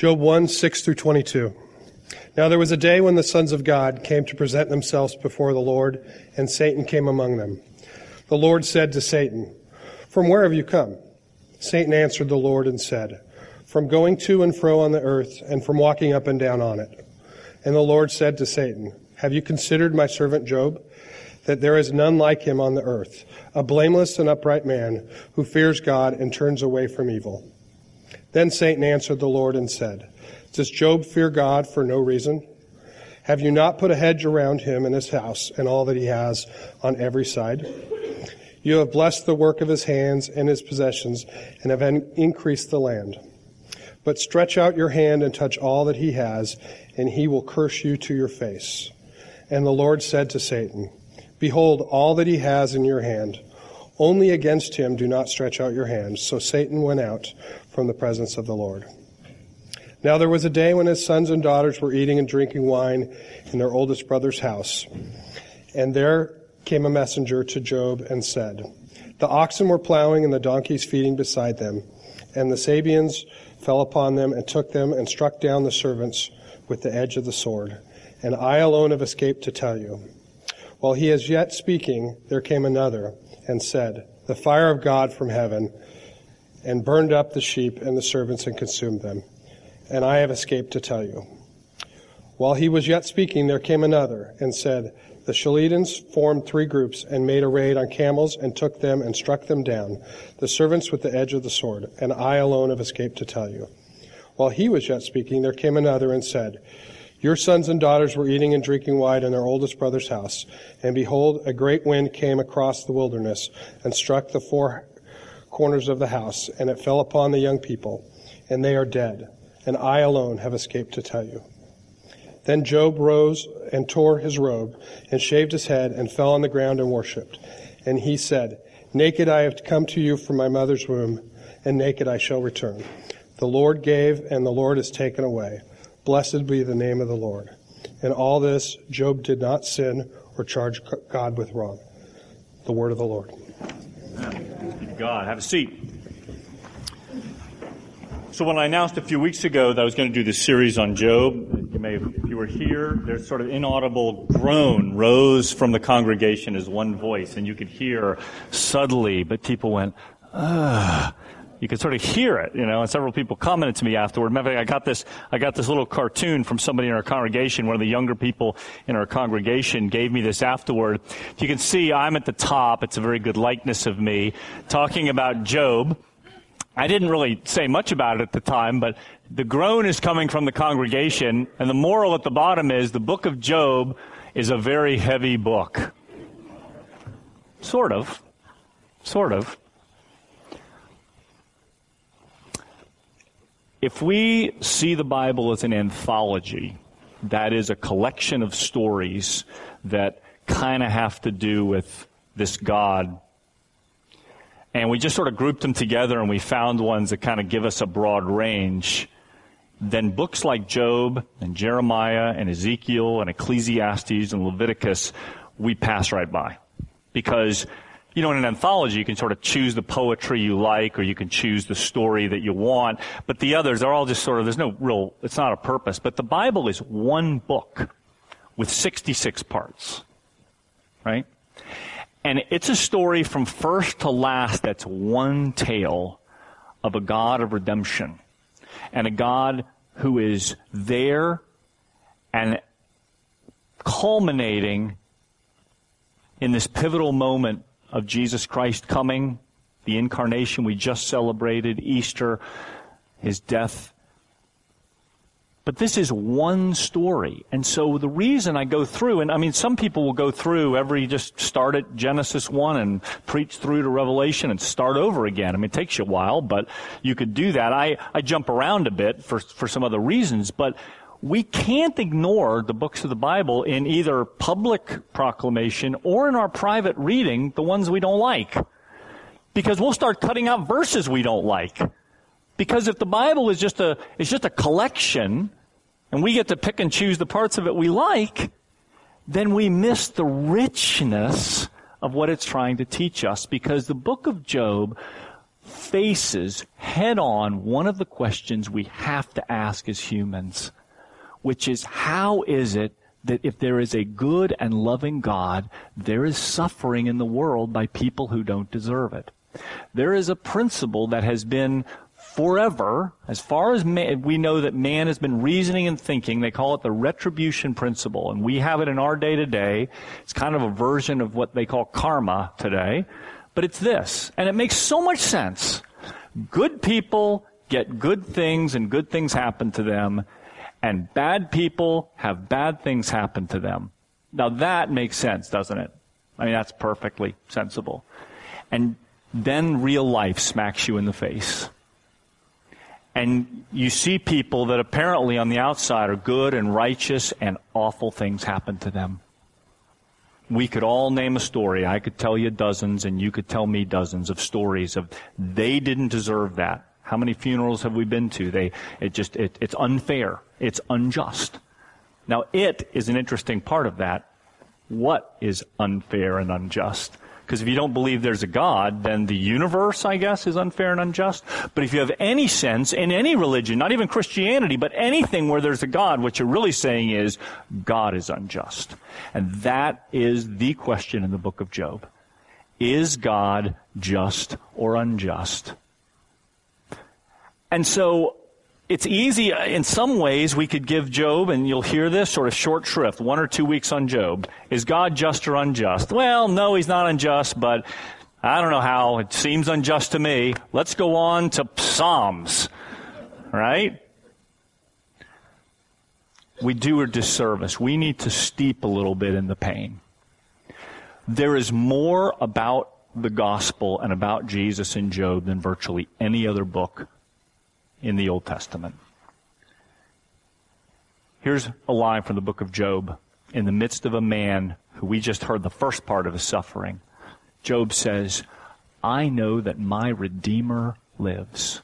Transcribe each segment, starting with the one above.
Job 1, 6 through 22. Now there was a day when the sons of God came to present themselves before the Lord, and Satan came among them. The Lord said to Satan, From where have you come? Satan answered the Lord and said, From going to and fro on the earth, and from walking up and down on it. And the Lord said to Satan, Have you considered my servant Job? That there is none like him on the earth, a blameless and upright man, who fears God and turns away from evil. Then Satan answered the Lord and said, Does Job fear God for no reason? Have you not put a hedge around him and his house and all that he has on every side? You have blessed the work of his hands and his possessions and have increased the land. But stretch out your hand and touch all that he has, and he will curse you to your face. And the Lord said to Satan, Behold, all that he has in your hand. Only against him do not stretch out your hand. So Satan went out from the presence of the Lord. Now there was a day when his sons and daughters were eating and drinking wine in their oldest brother's house. And there came a messenger to Job and said, The oxen were plowing and the donkeys feeding beside them. And the Sabeans fell upon them and took them and struck down the servants with the edge of the sword. And I alone have escaped to tell you. While he is yet speaking, there came another and said, The fire of God from heaven and burned up the sheep and the servants and consumed them. And I have escaped to tell you. While he was yet speaking, there came another and said, The Chaldeans formed three groups and made a raid on camels and took them and struck them down, the servants with the edge of the sword, and I alone have escaped to tell you. While he was yet speaking, there came another and said, Your sons and daughters were eating and drinking wine in their oldest brother's house, and behold, a great wind came across the wilderness and struck the four corners of the house, and it fell upon the young people, and they are dead, and I alone have escaped to tell you. Then Job rose and tore his robe, and shaved his head, and fell on the ground and worshipped. And he said, Naked I have come to you from my mother's womb, and naked I shall return. The Lord gave, and the Lord has taken away. Blessed be the name of the Lord. In all this, Job did not sin or charge God with wrong. The word of the Lord. God. Have a seat. So when I announced a few weeks ago that I was going to do this series on Job, you may, if you were here, there's sort of inaudible groan rose from the congregation as one voice, and you could hear subtly, but people went, ah you could sort of hear it, you know, and several people commented to me afterward. Remember, I got this, I got this little cartoon from somebody in our congregation. One of the younger people in our congregation gave me this afterward. If You can see I'm at the top. It's a very good likeness of me talking about Job. I didn't really say much about it at the time, but the groan is coming from the congregation, and the moral at the bottom is the book of Job is a very heavy book. Sort of. Sort of. If we see the Bible as an anthology, that is a collection of stories that kind of have to do with this God. And we just sort of grouped them together and we found ones that kind of give us a broad range. Then books like Job and Jeremiah and Ezekiel and Ecclesiastes and Leviticus, we pass right by. Because you know, in an anthology, you can sort of choose the poetry you like, or you can choose the story that you want. But the others are all just sort of, there's no real, it's not a purpose. But the Bible is one book with 66 parts. Right? And it's a story from first to last that's one tale of a God of redemption. And a God who is there and culminating in this pivotal moment of Jesus Christ coming, the incarnation we just celebrated, Easter, his death. But this is one story. And so the reason I go through, and I mean, some people will go through every, just start at Genesis 1 and preach through to Revelation and start over again. I mean, it takes you a while, but you could do that. I, I jump around a bit for, for some other reasons, but we can't ignore the books of the Bible in either public proclamation or in our private reading, the ones we don't like. Because we'll start cutting out verses we don't like. Because if the Bible is just a, is just a collection, and we get to pick and choose the parts of it we like, then we miss the richness of what it's trying to teach us because the book of Job faces head on one of the questions we have to ask as humans, which is how is it that if there is a good and loving God, there is suffering in the world by people who don't deserve it? There is a principle that has been forever, as far as man, we know that man has been reasoning and thinking, they call it the retribution principle. And we have it in our day to day. It's kind of a version of what they call karma today. But it's this. And it makes so much sense. Good people get good things and good things happen to them. And bad people have bad things happen to them. Now that makes sense, doesn't it? I mean, that's perfectly sensible. And then real life smacks you in the face. And you see people that apparently on the outside are good and righteous and awful things happen to them. We could all name a story. I could tell you dozens and you could tell me dozens of stories of they didn't deserve that. How many funerals have we been to? They, it just, it, it's unfair. It's unjust. Now it is an interesting part of that. What is unfair and unjust? Because if you don't believe there's a God, then the universe, I guess, is unfair and unjust. But if you have any sense in any religion, not even Christianity, but anything where there's a God, what you're really saying is God is unjust. And that is the question in the book of Job. Is God just or unjust? And so it's easy uh, in some ways we could give Job, and you'll hear this sort of short shrift, one or two weeks on Job. Is God just or unjust? Well, no, he's not unjust, but I don't know how. It seems unjust to me. Let's go on to Psalms. Right? We do a disservice. We need to steep a little bit in the pain. There is more about the gospel and about Jesus in Job than virtually any other book in the Old Testament. Here's a line from the book of Job. In the midst of a man who we just heard the first part of his suffering, Job says, I know that my Redeemer lives.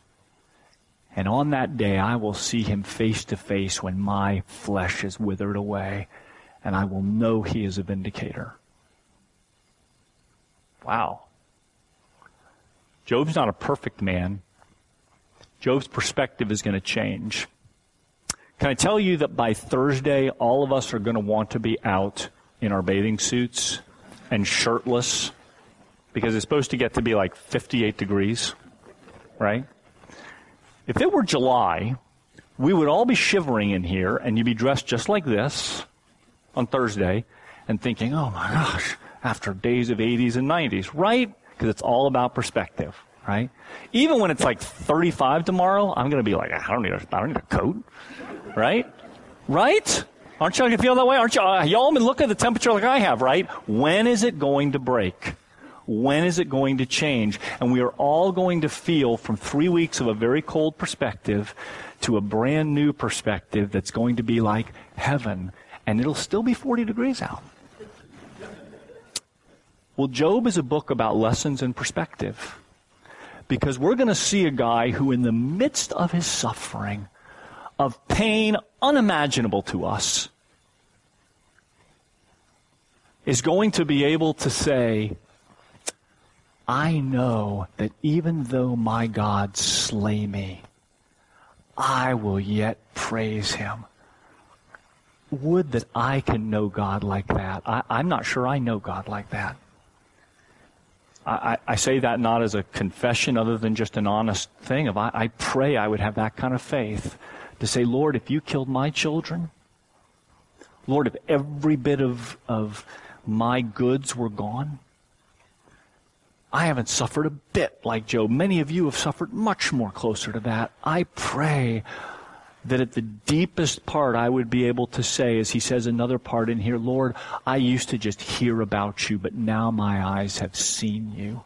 And on that day I will see him face to face when my flesh is withered away, and I will know he is a vindicator. Wow. Job's not a perfect man. Job's perspective is going to change. Can I tell you that by Thursday, all of us are going to want to be out in our bathing suits and shirtless because it's supposed to get to be like 58 degrees, right? If it were July, we would all be shivering in here and you'd be dressed just like this on Thursday and thinking, oh my gosh, after days of 80s and 90s, right? Because it's all about perspective right? Even when it's like 35 tomorrow, I'm going to be like, I don't need a, I don't need a coat, right? Right? Aren't you going to feel that way? Aren't you? Uh, y'all been looking at the temperature like I have, right? When is it going to break? When is it going to change? And we are all going to feel from three weeks of a very cold perspective to a brand new perspective that's going to be like heaven. And it'll still be 40 degrees out. Well, Job is a book about lessons and perspective because we're going to see a guy who, in the midst of his suffering, of pain unimaginable to us, is going to be able to say, I know that even though my God slay me, I will yet praise him. Would that I can know God like that. I, am not sure I know God like that. I, I, say that not as a confession other than just an honest thing of I, I pray I would have that kind of faith to say, Lord, if you killed my children, Lord, if every bit of, of my goods were gone, I haven't suffered a bit like Job. Many of you have suffered much more closer to that. I pray that at the deepest part I would be able to say, as he says another part in here, Lord, I used to just hear about you, but now my eyes have seen you.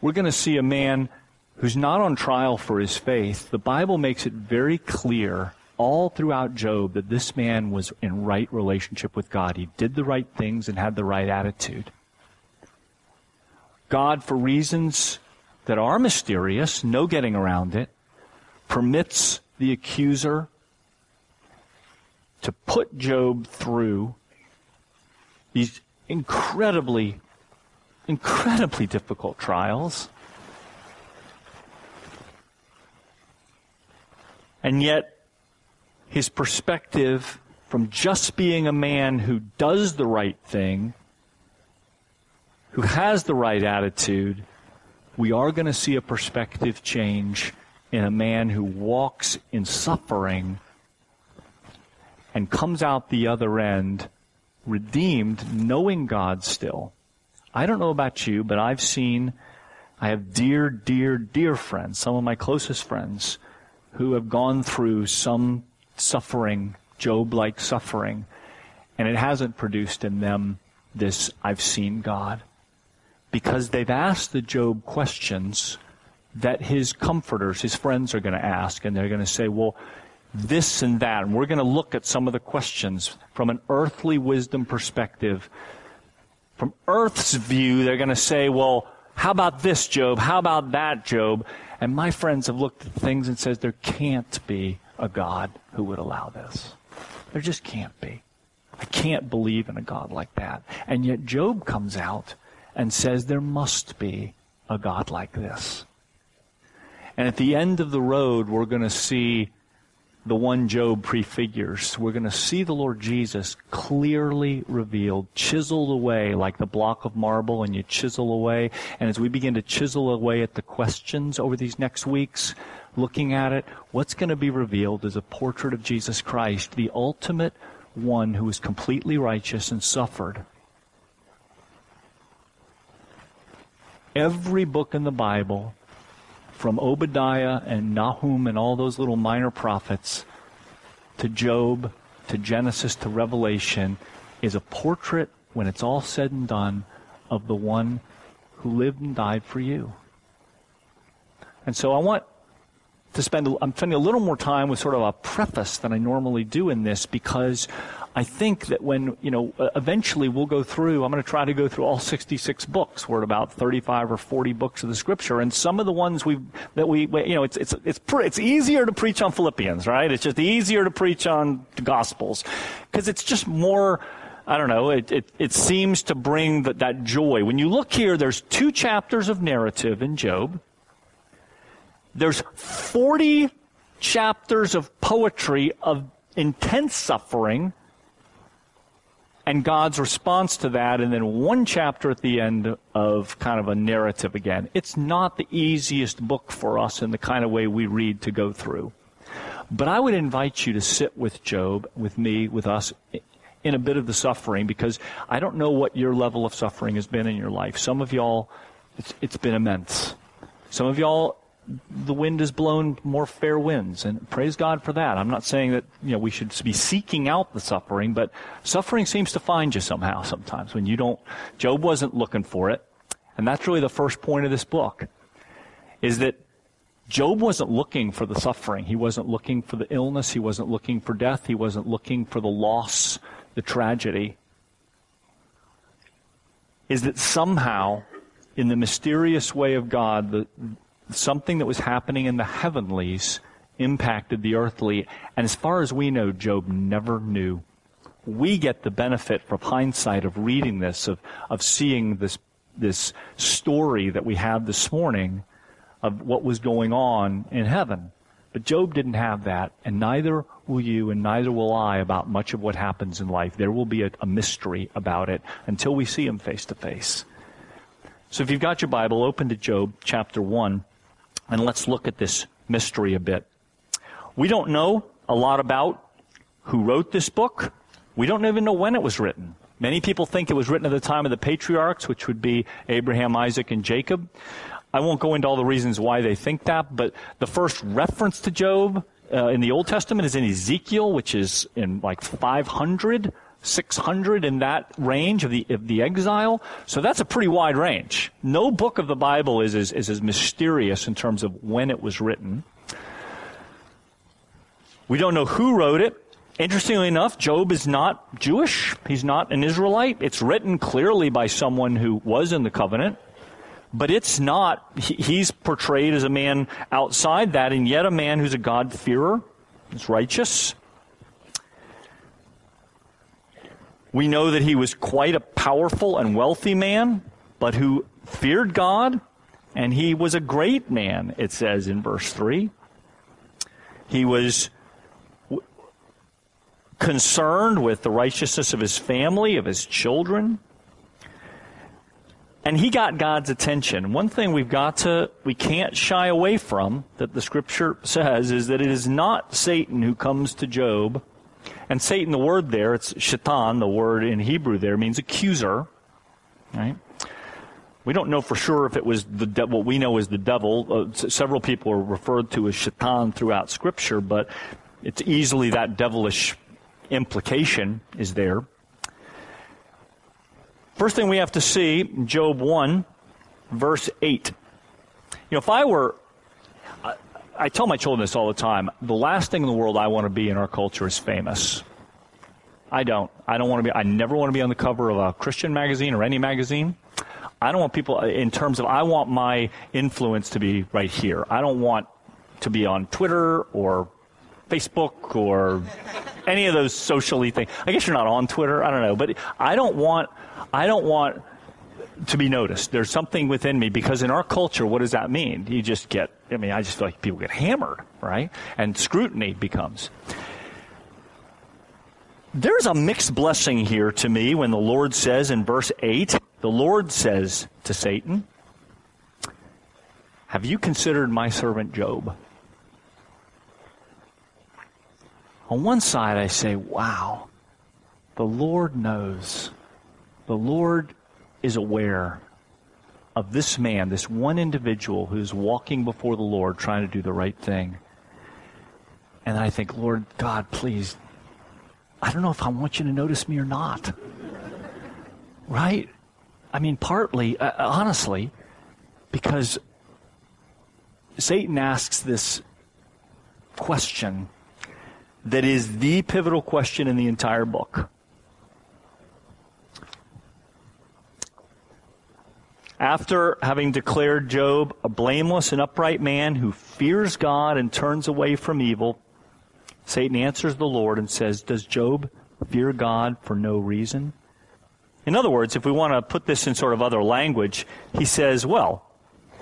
We're going to see a man who's not on trial for his faith. The Bible makes it very clear all throughout Job that this man was in right relationship with God. He did the right things and had the right attitude. God, for reasons that are mysterious, no getting around it, permits the accuser to put Job through these incredibly incredibly difficult trials. And yet, his perspective from just being a man who does the right thing, who has the right attitude, we are going to see a perspective change in a man who walks in suffering and comes out the other end redeemed, knowing God still. I don't know about you, but I've seen, I have dear, dear, dear friends, some of my closest friends, who have gone through some suffering, Job like suffering, and it hasn't produced in them this I've seen God. Because they've asked the Job questions that his comforters, his friends are going to ask, and they're going to say, well, this and that. And we're going to look at some of the questions from an earthly wisdom perspective. From Earth's view, they're going to say, well, how about this, Job? How about that, Job? And my friends have looked at things and says there can't be a God who would allow this. There just can't be. I can't believe in a God like that. And yet Job comes out and says there must be a God like this. And at the end of the road, we're going to see the one Job prefigures. We're going to see the Lord Jesus clearly revealed, chiseled away like the block of marble, and you chisel away. And as we begin to chisel away at the questions over these next weeks, looking at it, what's going to be revealed is a portrait of Jesus Christ, the ultimate one who is completely righteous and suffered. Every book in the Bible from Obadiah and Nahum and all those little minor prophets to Job to Genesis to Revelation is a portrait, when it's all said and done, of the one who lived and died for you. And so I want to spend, I'm spending a little more time with sort of a preface than I normally do in this because I think that when, you know, eventually we'll go through, I'm going to try to go through all 66 books. We're at about 35 or 40 books of the scripture. And some of the ones we that we, you know, it's, it's, it's, it's easier to preach on Philippians, right? It's just easier to preach on the Gospels because it's just more, I don't know, it, it, it seems to bring the, that joy. When you look here, there's two chapters of narrative in Job. There's 40 chapters of poetry of intense suffering and God's response to that, and then one chapter at the end of kind of a narrative again. It's not the easiest book for us in the kind of way we read to go through. But I would invite you to sit with Job, with me, with us, in a bit of the suffering, because I don't know what your level of suffering has been in your life. Some of y'all, it's, it's been immense. Some of y'all, the wind has blown more fair winds, and praise God for that. I'm not saying that you know we should be seeking out the suffering, but suffering seems to find you somehow sometimes when you don't. Job wasn't looking for it, and that's really the first point of this book, is that Job wasn't looking for the suffering. He wasn't looking for the illness. He wasn't looking for death. He wasn't looking for the loss, the tragedy. Is that somehow, in the mysterious way of God, the, something that was happening in the heavenlies impacted the earthly. And as far as we know, Job never knew. We get the benefit from hindsight of reading this, of, of seeing this, this story that we have this morning of what was going on in heaven. But Job didn't have that, and neither will you, and neither will I about much of what happens in life. There will be a, a mystery about it until we see him face to face. So if you've got your Bible, open to Job chapter 1. And let's look at this mystery a bit. We don't know a lot about who wrote this book. We don't even know when it was written. Many people think it was written at the time of the patriarchs, which would be Abraham, Isaac, and Jacob. I won't go into all the reasons why they think that, but the first reference to Job uh, in the Old Testament is in Ezekiel, which is in like 500 600 in that range of the, of the exile. So that's a pretty wide range. No book of the Bible is, is, is as mysterious in terms of when it was written. We don't know who wrote it. Interestingly enough, Job is not Jewish. He's not an Israelite. It's written clearly by someone who was in the covenant. But it's not, he's portrayed as a man outside that and yet a man who's a God-fearer. He's righteous. We know that he was quite a powerful and wealthy man, but who feared God, and he was a great man, it says in verse 3. He was concerned with the righteousness of his family, of his children. And he got God's attention. One thing we've got to, we can't shy away from that the scripture says is that it is not Satan who comes to Job. And Satan, the word there, it's shaitan, the word in Hebrew there means accuser. Right? We don't know for sure if it was the de- what we know is the devil. Uh, several people are referred to as shaitan throughout Scripture, but it's easily that devilish implication is there. First thing we have to see, Job 1, verse 8. You know, if I were, I, tell my children this all the time, the last thing in the world I want to be in our culture is famous. I don't. I don't want to be, I never want to be on the cover of a Christian magazine or any magazine. I don't want people, in terms of, I want my influence to be right here. I don't want to be on Twitter or Facebook or any of those socially things. I guess you're not on Twitter. I don't know, but I don't want I don't want to be noticed. There's something within me because in our culture, what does that mean? You just get. I mean, I just feel like people get hammered, right? And scrutiny becomes. There's a mixed blessing here to me when the Lord says in verse 8, the Lord says to Satan, Have you considered my servant Job? On one side, I say, wow, the Lord knows. The Lord is aware of this man, this one individual who's walking before the Lord trying to do the right thing. And I think, Lord God, please, I don't know if I want you to notice me or not. Right? I mean, partly, uh, honestly, because Satan asks this question that is the pivotal question in the entire book. After having declared Job a blameless and upright man who fears God and turns away from evil, Satan answers the Lord and says, Does Job fear God for no reason? In other words, if we want to put this in sort of other language, he says, Well,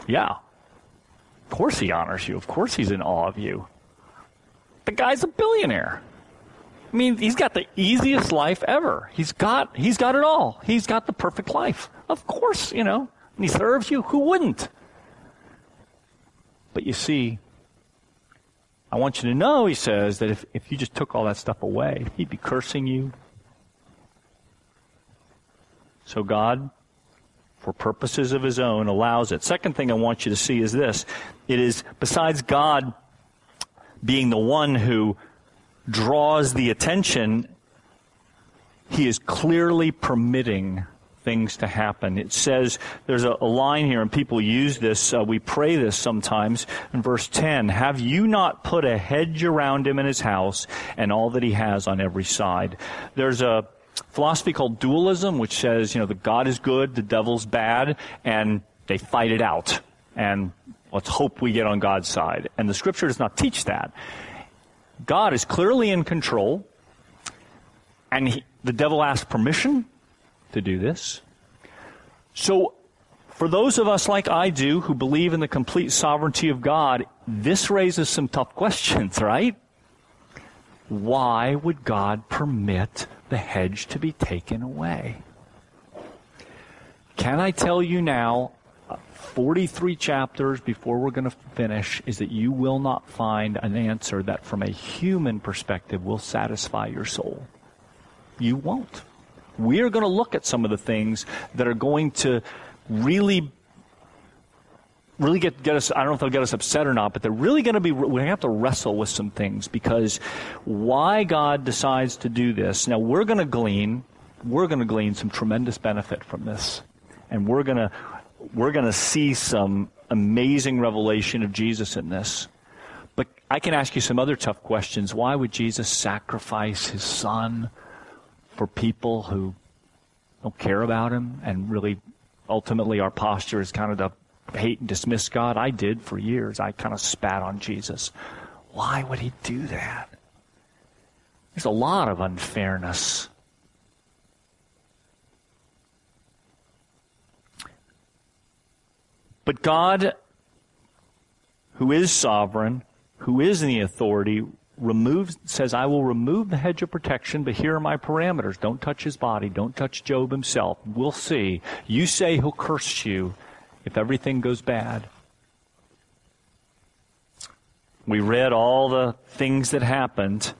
yeah, of course he honors you. Of course he's in awe of you. The guy's a billionaire. I mean, he's got the easiest life ever. He's got, he's got it all. He's got the perfect life. Of course, you know, and he serves you. Who wouldn't? But you see, I want you to know, he says, that if, if you just took all that stuff away, he'd be cursing you. So God, for purposes of his own, allows it. Second thing I want you to see is this. It is, besides God being the one who draws the attention, he is clearly permitting things to happen. It says, there's a, a line here, and people use this, uh, we pray this sometimes, in verse 10 Have you not put a hedge around him and his house and all that he has on every side? There's a philosophy called dualism, which says, you know, the God is good, the devil's bad, and they fight it out. And Let's hope we get on God's side. And the scripture does not teach that. God is clearly in control, and he, the devil asked permission to do this. So, for those of us like I do who believe in the complete sovereignty of God, this raises some tough questions, right? Why would God permit the hedge to be taken away? Can I tell you now, 43 chapters before we're going to finish is that you will not find an answer that, from a human perspective, will satisfy your soul. You won't. We are going to look at some of the things that are going to really really get, get us, I don't know if they'll get us upset or not, but they're really going to be, we're going to have to wrestle with some things because why God decides to do this. Now, we're going to glean, we're going to glean some tremendous benefit from this. And we're going to, we're going to see some amazing revelation of Jesus in this. But I can ask you some other tough questions. Why would Jesus sacrifice his son for people who don't care about him and really ultimately our posture is kind of to hate and dismiss God? I did for years. I kind of spat on Jesus. Why would he do that? There's a lot of unfairness But God, who is sovereign, who is in the authority, removes, says, I will remove the hedge of protection, but here are my parameters. Don't touch his body. Don't touch Job himself. We'll see. You say he'll curse you if everything goes bad. We read all the things that happened.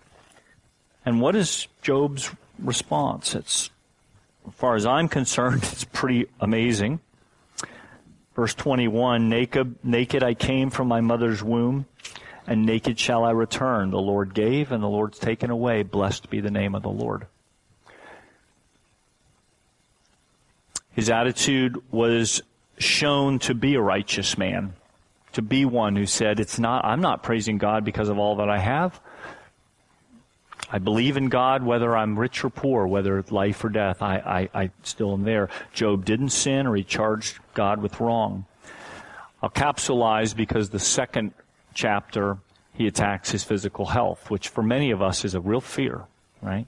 And what is Job's response? It's, as far as I'm concerned, it's pretty amazing. Verse 21, naked, naked I came from my mother's womb and naked shall I return. The Lord gave, and the Lord's taken away. Blessed be the name of the Lord. His attitude was shown to be a righteous man, to be one who said, It's not, I'm not praising God because of all that I have. I believe in God whether I'm rich or poor, whether life or death. I, I, I still am there. Job didn't sin or he charged God with wrong. I'll capsulize because the second chapter, he attacks his physical health, which for many of us is a real fear, right?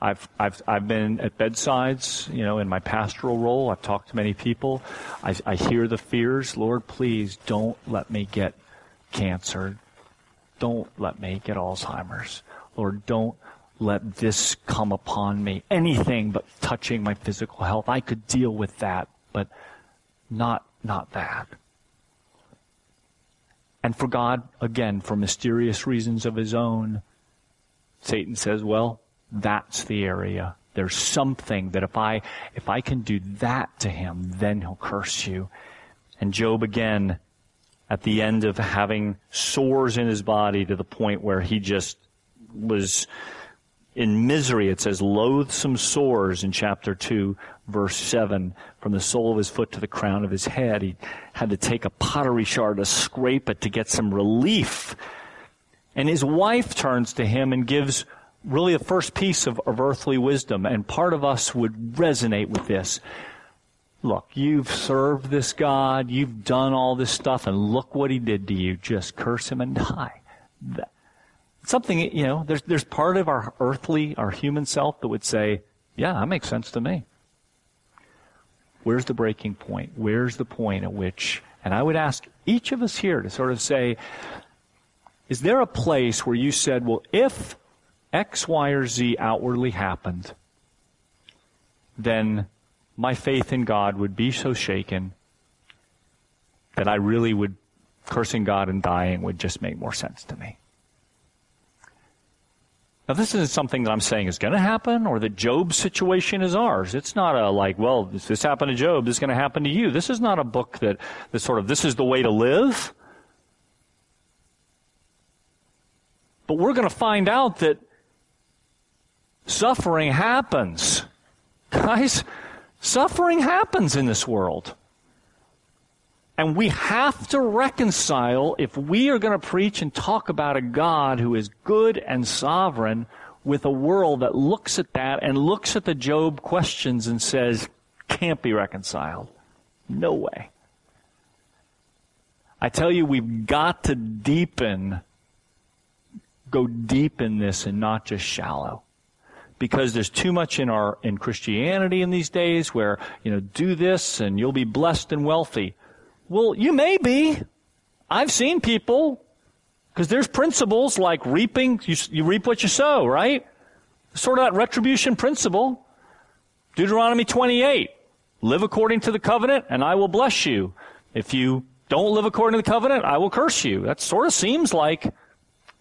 I've, I've, I've been at bedsides, you know, in my pastoral role. I've talked to many people. I, I hear the fears. Lord, please don't let me get cancer. Don't let me get Alzheimer's. Lord, don't let this come upon me. Anything but touching my physical health. I could deal with that, but not, not that. And for God, again, for mysterious reasons of his own, Satan says, well, that's the area. There's something that if I, if I can do that to him, then he'll curse you. And Job again, at the end of having sores in his body to the point where he just was in misery. It says loathsome sores in chapter 2, verse 7, from the sole of his foot to the crown of his head. He had to take a pottery shard to scrape it to get some relief. And his wife turns to him and gives really the first piece of, of earthly wisdom. And part of us would resonate with this. Look, you've served this God, you've done all this stuff, and look what he did to you. Just curse him and die. That, something, you know, there's, there's part of our earthly, our human self that would say, yeah, that makes sense to me. Where's the breaking point? Where's the point at which, and I would ask each of us here to sort of say, is there a place where you said, well, if X, Y, or Z outwardly happened, then my faith in God would be so shaken that I really would, cursing God and dying would just make more sense to me. Now, this isn't something that I'm saying is going to happen or that Job's situation is ours. It's not a like, well, if this happened to Job, this is going to happen to you. This is not a book that, that sort of, this is the way to live. But we're going to find out that suffering happens. Guys, suffering happens in this world. And we have to reconcile if we are going to preach and talk about a God who is good and sovereign with a world that looks at that and looks at the Job questions and says, can't be reconciled. No way. I tell you, we've got to deepen, go deep in this and not just shallow. Because there's too much in our, in Christianity in these days where, you know, do this and you'll be blessed and wealthy. Well, you may be. I've seen people, because there's principles like reaping, you, you reap what you sow, right? Sort of that retribution principle. Deuteronomy 28. Live according to the covenant, and I will bless you. If you don't live according to the covenant, I will curse you. That sort of seems like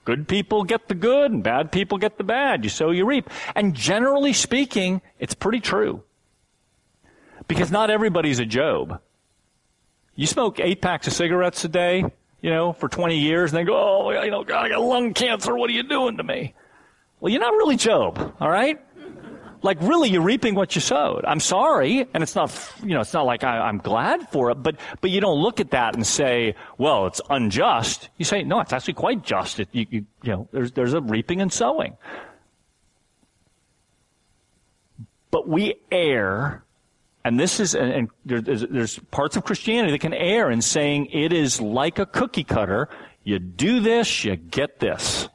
good people get the good and bad people get the bad. You sow, you reap. And generally speaking, it's pretty true. Because not everybody's a Job. You smoke eight packs of cigarettes a day, you know, for 20 years, and then go, oh, you know, God, I got lung cancer. What are you doing to me? Well, you're not really Job, all right? Like, really, you're reaping what you sowed. I'm sorry, and it's not, you know, it's not like I, am glad for it, but, but you don't look at that and say, well, it's unjust. You say, no, it's actually quite just. It, you, you, you know, there's, there's a reaping and sowing. But we err and this is, and there's, there's parts of Christianity that can err in saying it is like a cookie cutter. You do this, you get this.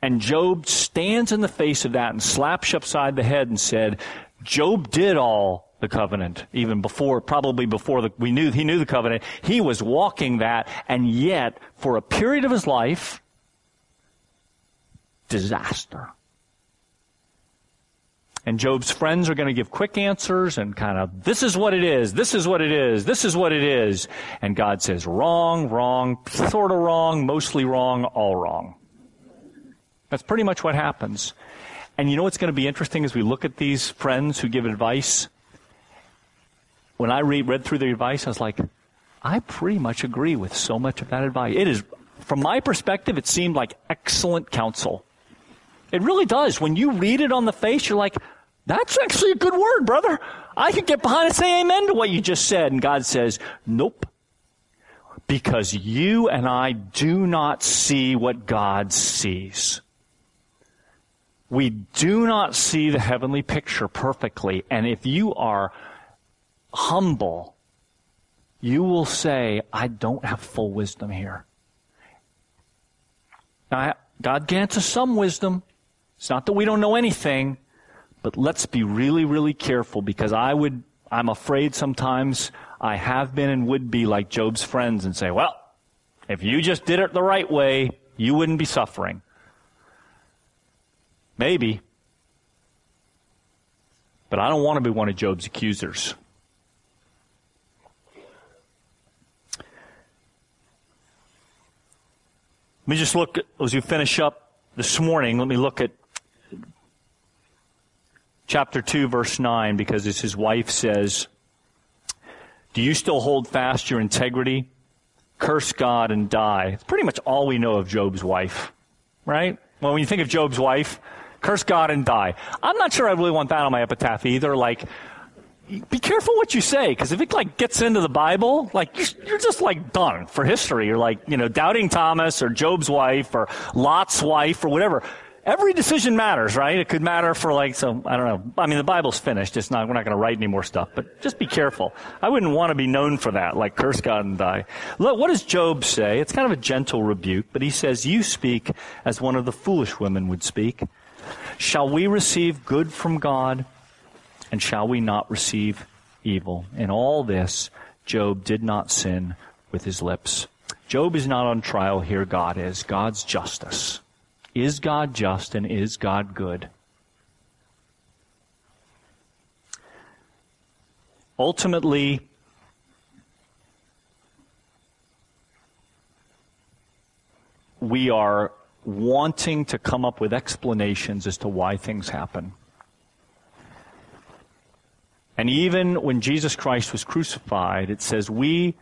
And Job stands in the face of that and slaps you upside the head and said, Job did all the covenant, even before, probably before the, we knew, he knew the covenant. He was walking that, and yet, for a period of his life, disaster. And Job's friends are going to give quick answers and kind of, this is what it is, this is what it is, this is what it is. And God says, wrong, wrong, sort of wrong, mostly wrong, all wrong. That's pretty much what happens. And you know what's going to be interesting as we look at these friends who give advice? When I read, read through the advice, I was like, I pretty much agree with so much of that advice. It is, from my perspective, it seemed like excellent counsel. It really does. When you read it on the face, you're like, that's actually a good word, brother. I could get behind and say amen to what you just said. And God says, nope. Because you and I do not see what God sees. We do not see the heavenly picture perfectly. And if you are humble, you will say, I don't have full wisdom here. Now, God grants us some wisdom. It's not that we don't know anything. But let's be really, really careful because I would, I'm afraid sometimes I have been and would be like Job's friends and say, well, if you just did it the right way, you wouldn't be suffering. Maybe. But I don't want to be one of Job's accusers. Let me just look, as you finish up this morning, let me look at chapter 2, verse 9, because as his wife says, Do you still hold fast your integrity? Curse God and die. It's pretty much all we know of Job's wife, right? Well, when you think of Job's wife, curse God and die. I'm not sure I really want that on my epitaph either. Like, be careful what you say, because if it like gets into the Bible, like you're just like done for history. You're like, you know, doubting Thomas or Job's wife or Lot's wife or whatever every decision matters, right? It could matter for like, so, I don't know. I mean, the Bible's finished. It's not, we're not going to write any more stuff, but just be careful. I wouldn't want to be known for that, like curse God and die. Look, what does Job say? It's kind of a gentle rebuke, but he says, you speak as one of the foolish women would speak. Shall we receive good from God and shall we not receive evil? In all this, Job did not sin with his lips. Job is not on trial here. God is. God's justice. Is God just and is God good? Ultimately, we are wanting to come up with explanations as to why things happen. And even when Jesus Christ was crucified, it says we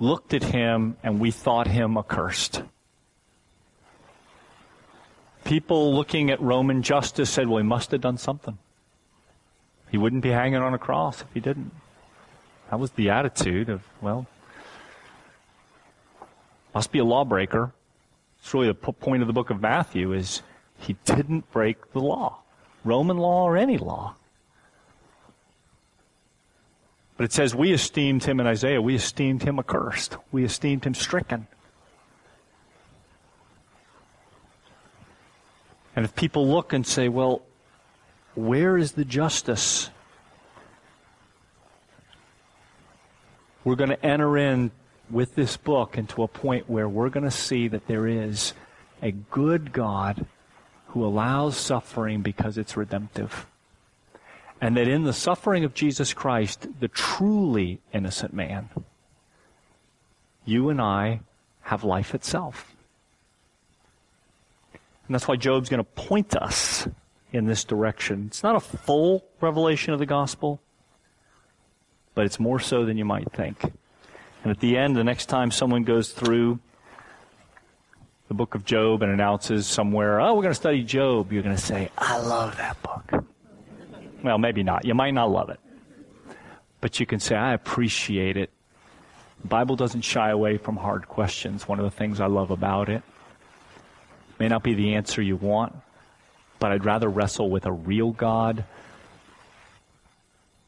looked at him and we thought him accursed people looking at Roman justice said, well, he must have done something. He wouldn't be hanging on a cross if he didn't. That was the attitude of, well, must be a lawbreaker. It's really the point of the book of Matthew is he didn't break the law, Roman law or any law. But it says we esteemed him in Isaiah, we esteemed him accursed. We esteemed him stricken. And if people look and say, well, where is the justice? We're going to enter in with this book into a point where we're going to see that there is a good God who allows suffering because it's redemptive. And that in the suffering of Jesus Christ, the truly innocent man, you and I have life itself. And that's why Job's going to point us in this direction. It's not a full revelation of the gospel, but it's more so than you might think. And at the end, the next time someone goes through the book of Job and announces somewhere, oh, we're going to study Job, you're going to say, I love that book. Well, maybe not. You might not love it. But you can say, I appreciate it. The Bible doesn't shy away from hard questions. One of the things I love about it. May not be the answer you want, but I'd rather wrestle with a real God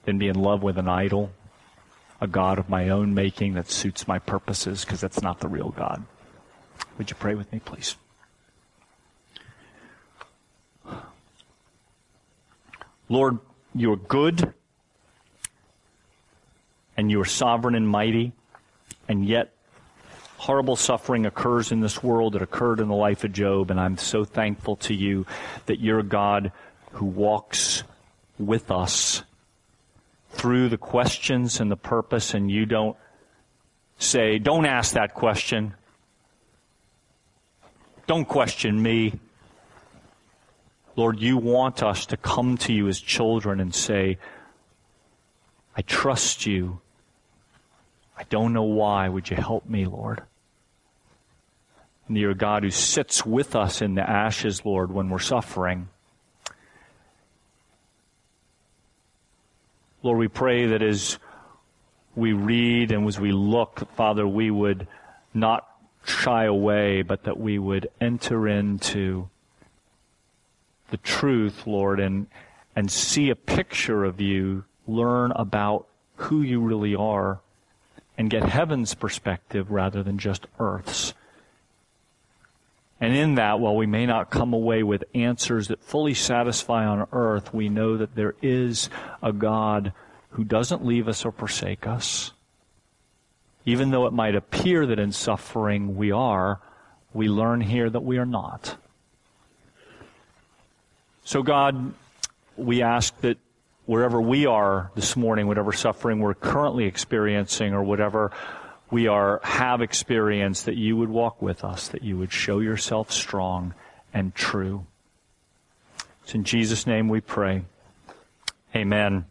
than be in love with an idol, a God of my own making that suits my purposes, because that's not the real God. Would you pray with me, please? Lord, you're good and you are sovereign and mighty, and yet horrible suffering occurs in this world. It occurred in the life of Job, and I'm so thankful to you that you're a God who walks with us through the questions and the purpose, and you don't say, Don't ask that question. Don't question me. Lord, you want us to come to you as children and say, I trust you. I don't know why. Would you help me, Lord? And you're a God who sits with us in the ashes, Lord, when we're suffering. Lord, we pray that as we read and as we look, Father, we would not shy away, but that we would enter into the truth, Lord, and, and see a picture of you, learn about who you really are, and get heaven's perspective rather than just earth's. And in that, while we may not come away with answers that fully satisfy on earth, we know that there is a God who doesn't leave us or forsake us. Even though it might appear that in suffering we are, we learn here that we are not. So, God, we ask that wherever we are this morning, whatever suffering we're currently experiencing or whatever we are have experienced that you would walk with us, that you would show yourself strong and true. It's in Jesus' name we pray. Amen.